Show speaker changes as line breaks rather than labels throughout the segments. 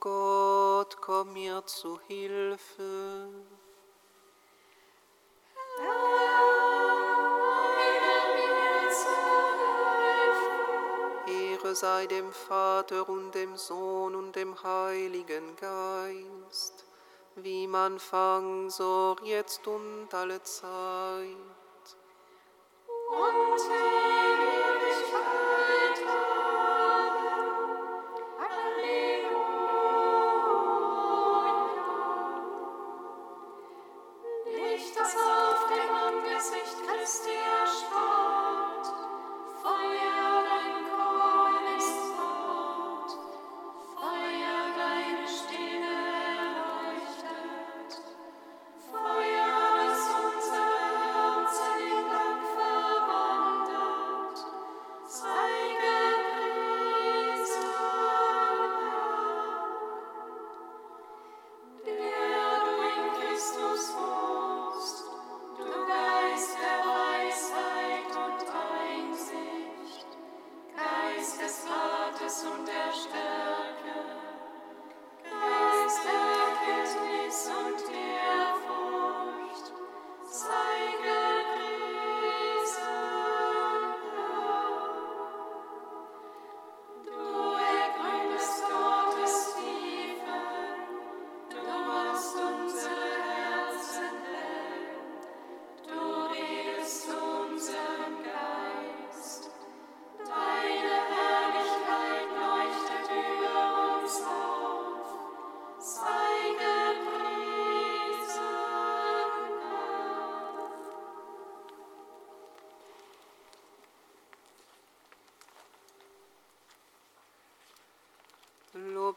Gott, komm mir zu Hilfe. Ehre sei dem Vater und dem Sohn und dem Heiligen Geist, wie man Anfang, so jetzt und alle Zeit.
Und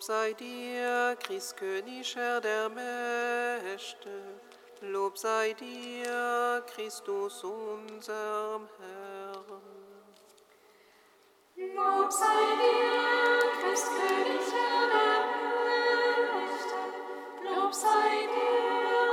sei
dir, Christkönig, Herr der Mächte. Lob sei dir, Christus, unserem Herrn.
Lob sei dir, Christkönig, Herr der Mächte. Lob sei dir,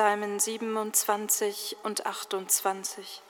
Psalmen 27 und 28.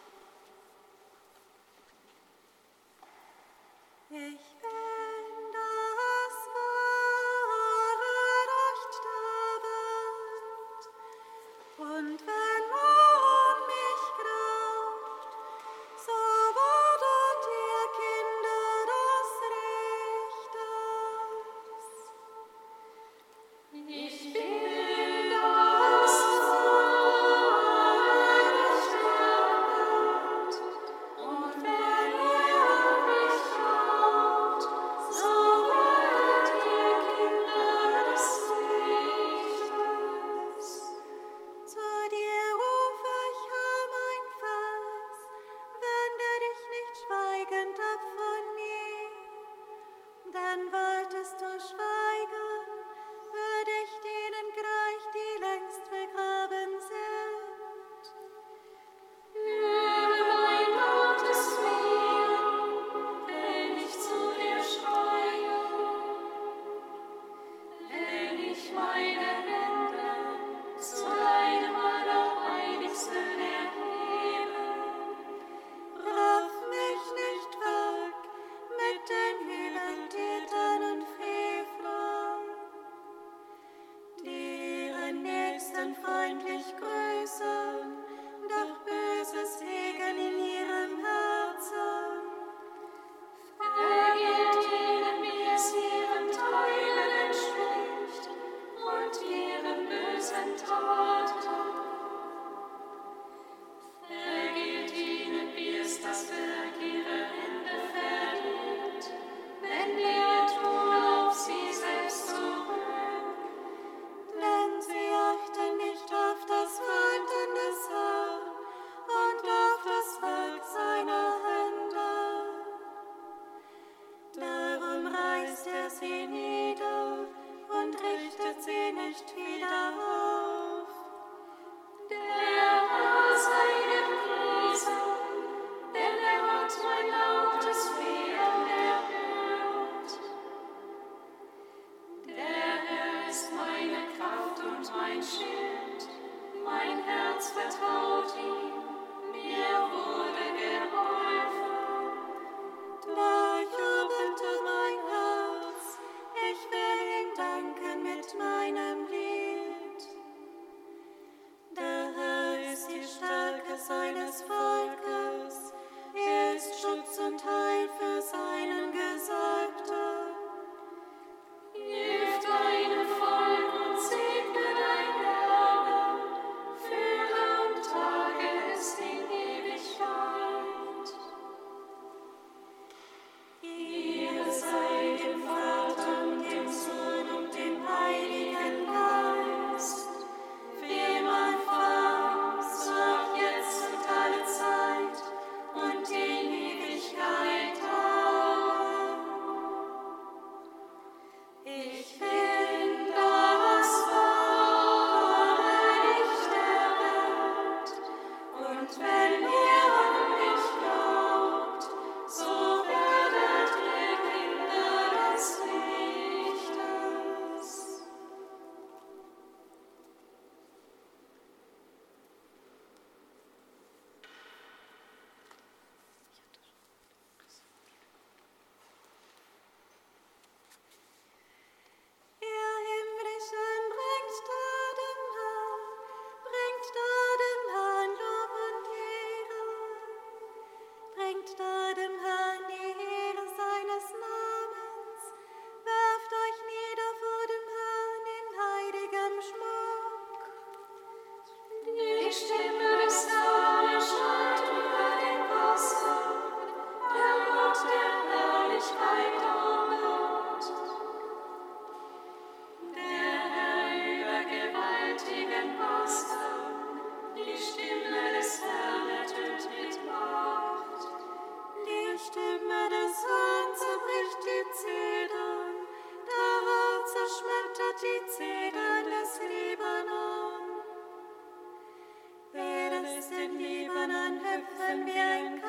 también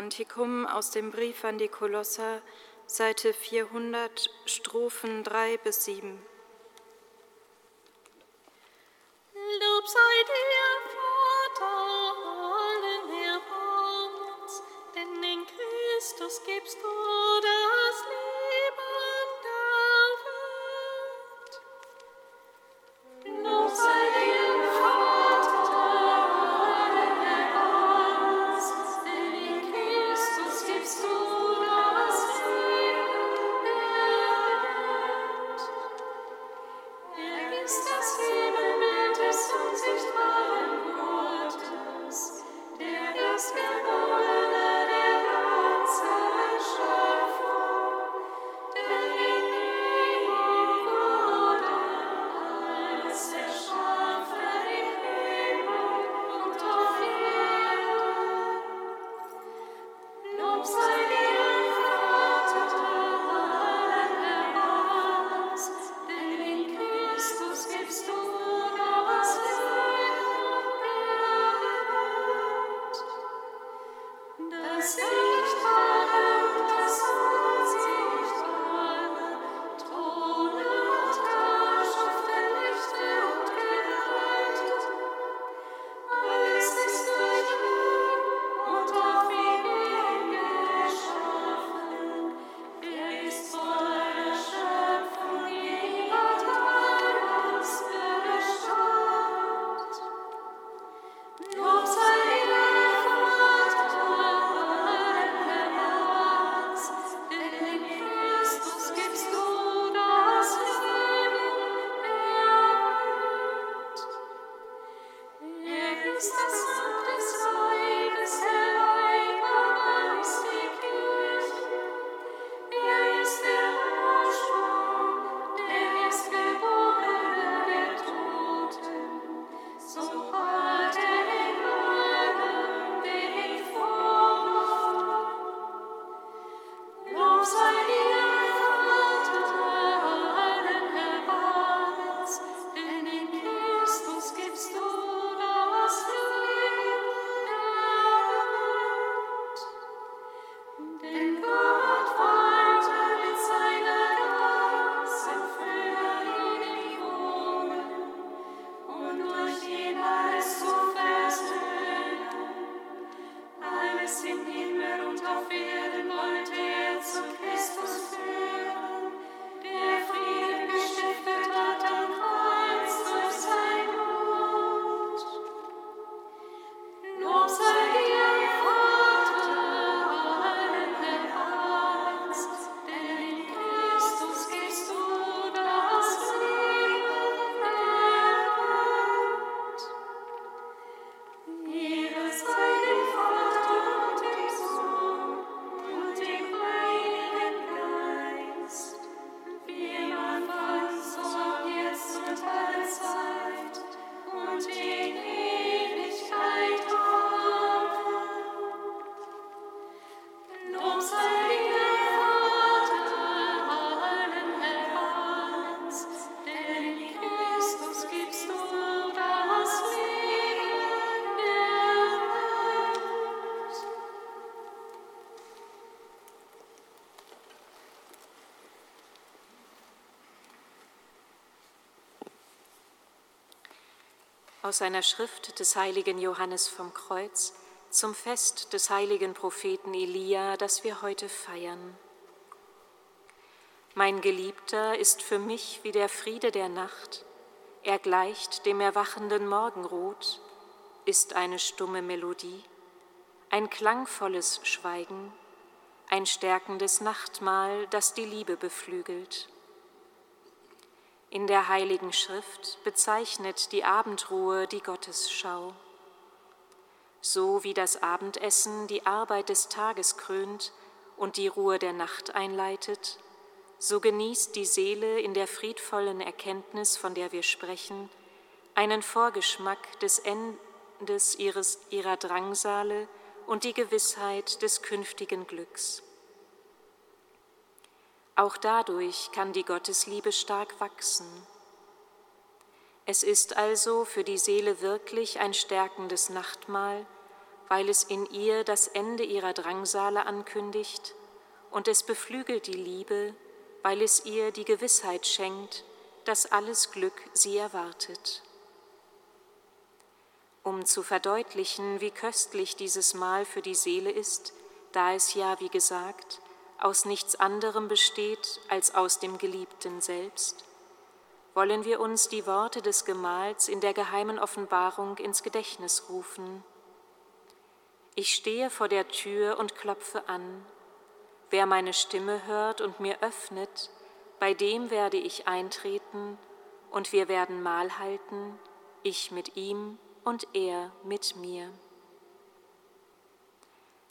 Kantikum aus dem Brief an die Kolosser, Seite 400, Strophen 3 bis 7.
Lob sei dir, Vater, allen Erbarmens, denn in Christus gibst du
Christmas. Aus einer Schrift des heiligen Johannes vom Kreuz zum Fest des heiligen Propheten Elia, das wir heute feiern. Mein Geliebter ist für mich wie der Friede der Nacht, er gleicht dem erwachenden Morgenrot, ist eine stumme Melodie, ein klangvolles Schweigen, ein stärkendes Nachtmahl, das die Liebe beflügelt. In der heiligen Schrift bezeichnet die Abendruhe die Gottesschau. So wie das Abendessen die Arbeit des Tages krönt und die Ruhe der Nacht einleitet, so genießt die Seele in der friedvollen Erkenntnis, von der wir sprechen, einen Vorgeschmack des Endes ihres, ihrer Drangsale und die Gewissheit des künftigen Glücks. Auch dadurch kann die Gottesliebe stark wachsen. Es ist also für die Seele wirklich ein stärkendes Nachtmahl, weil es in ihr das Ende ihrer Drangsale ankündigt und es beflügelt die Liebe, weil es ihr die Gewissheit schenkt, dass alles Glück sie erwartet. Um zu verdeutlichen, wie köstlich dieses Mahl für die Seele ist, da es ja, wie gesagt, aus nichts anderem besteht als aus dem Geliebten selbst, wollen wir uns die Worte des Gemahls in der geheimen Offenbarung ins Gedächtnis rufen. Ich stehe vor der Tür und klopfe an. Wer meine Stimme hört und mir öffnet, bei dem werde ich eintreten und wir werden Mahl halten, ich mit ihm und er mit mir.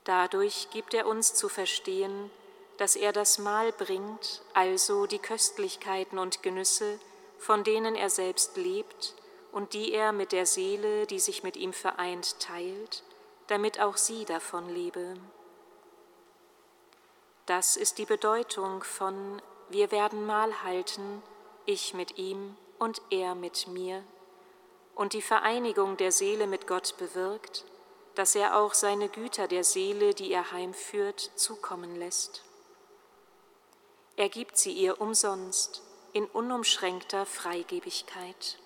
Dadurch gibt er uns zu verstehen, dass er das Mahl bringt, also die Köstlichkeiten und Genüsse, von denen er selbst lebt und die er mit der Seele, die sich mit ihm vereint, teilt, damit auch sie davon lebe. Das ist die Bedeutung von wir werden Mahl halten, ich mit ihm und er mit mir, und die Vereinigung der Seele mit Gott bewirkt, dass er auch seine Güter der Seele, die er heimführt, zukommen lässt. Er gibt sie ihr umsonst in unumschränkter Freigebigkeit.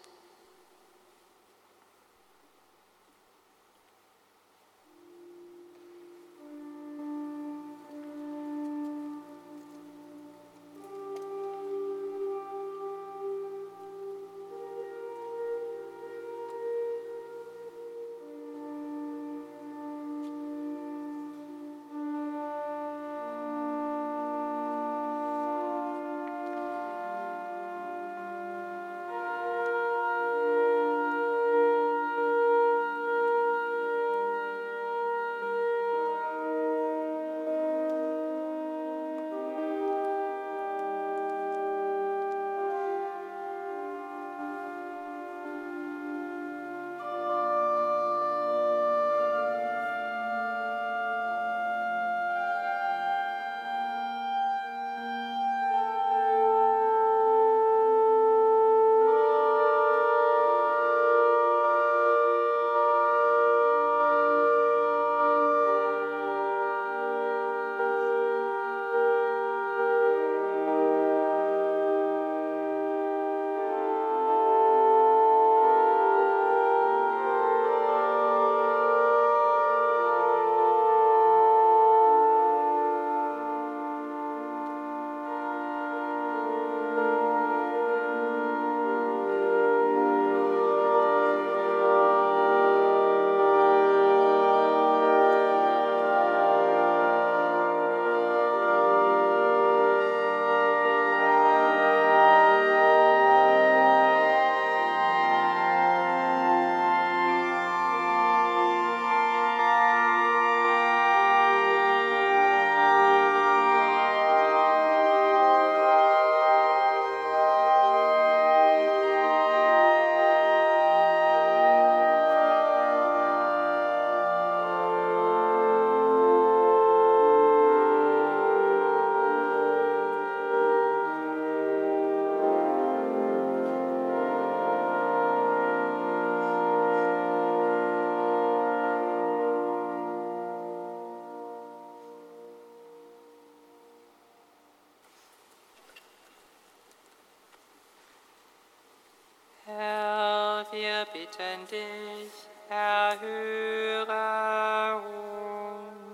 Bitten dich, erhöre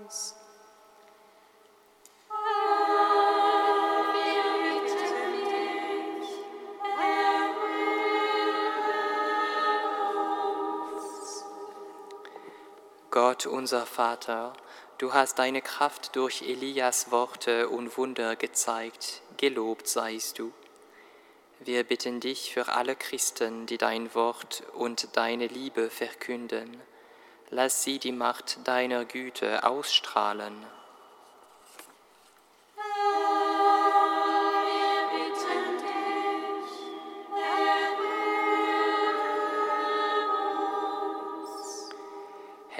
uns.
Gott unser Vater, du hast deine Kraft durch Elias Worte und Wunder gezeigt, gelobt seist du. Wir bitten dich für alle Christen, die dein Wort und deine Liebe verkünden. Lass sie die Macht deiner Güte ausstrahlen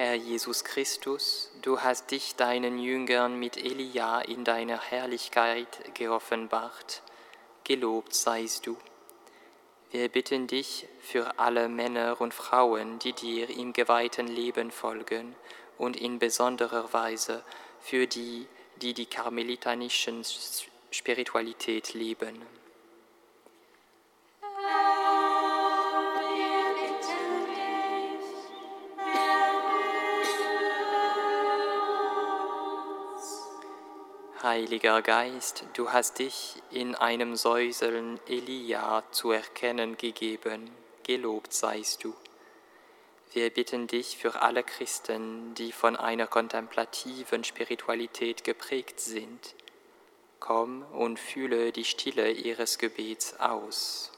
Herr Jesus Christus, du hast dich deinen Jüngern mit Elia in deiner Herrlichkeit geoffenbart. Gelobt seist du. Wir bitten dich für alle Männer und Frauen, die dir im geweihten Leben folgen und in besonderer Weise für die, die die karmelitanischen Spiritualität leben. Heiliger Geist, du hast dich in einem Säuseln Elia zu erkennen gegeben, gelobt seist du. Wir bitten dich für alle Christen, die von einer kontemplativen Spiritualität geprägt sind. Komm und fühle die Stille ihres Gebets aus.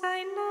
I know.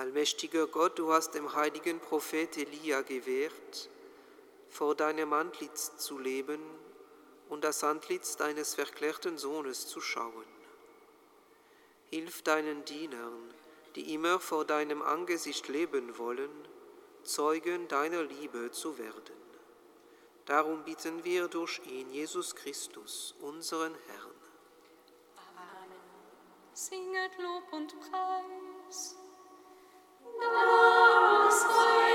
Allmächtiger Gott, du hast dem heiligen Prophet Elia gewährt, vor deinem Antlitz zu leben und das Antlitz deines verklärten Sohnes zu schauen. Hilf deinen Dienern, die immer vor deinem Angesicht leben wollen, Zeugen deiner Liebe zu werden. Darum bitten wir durch ihn, Jesus Christus, unseren Herrn. Amen.
Singet Lob und Preis.
Namaskar.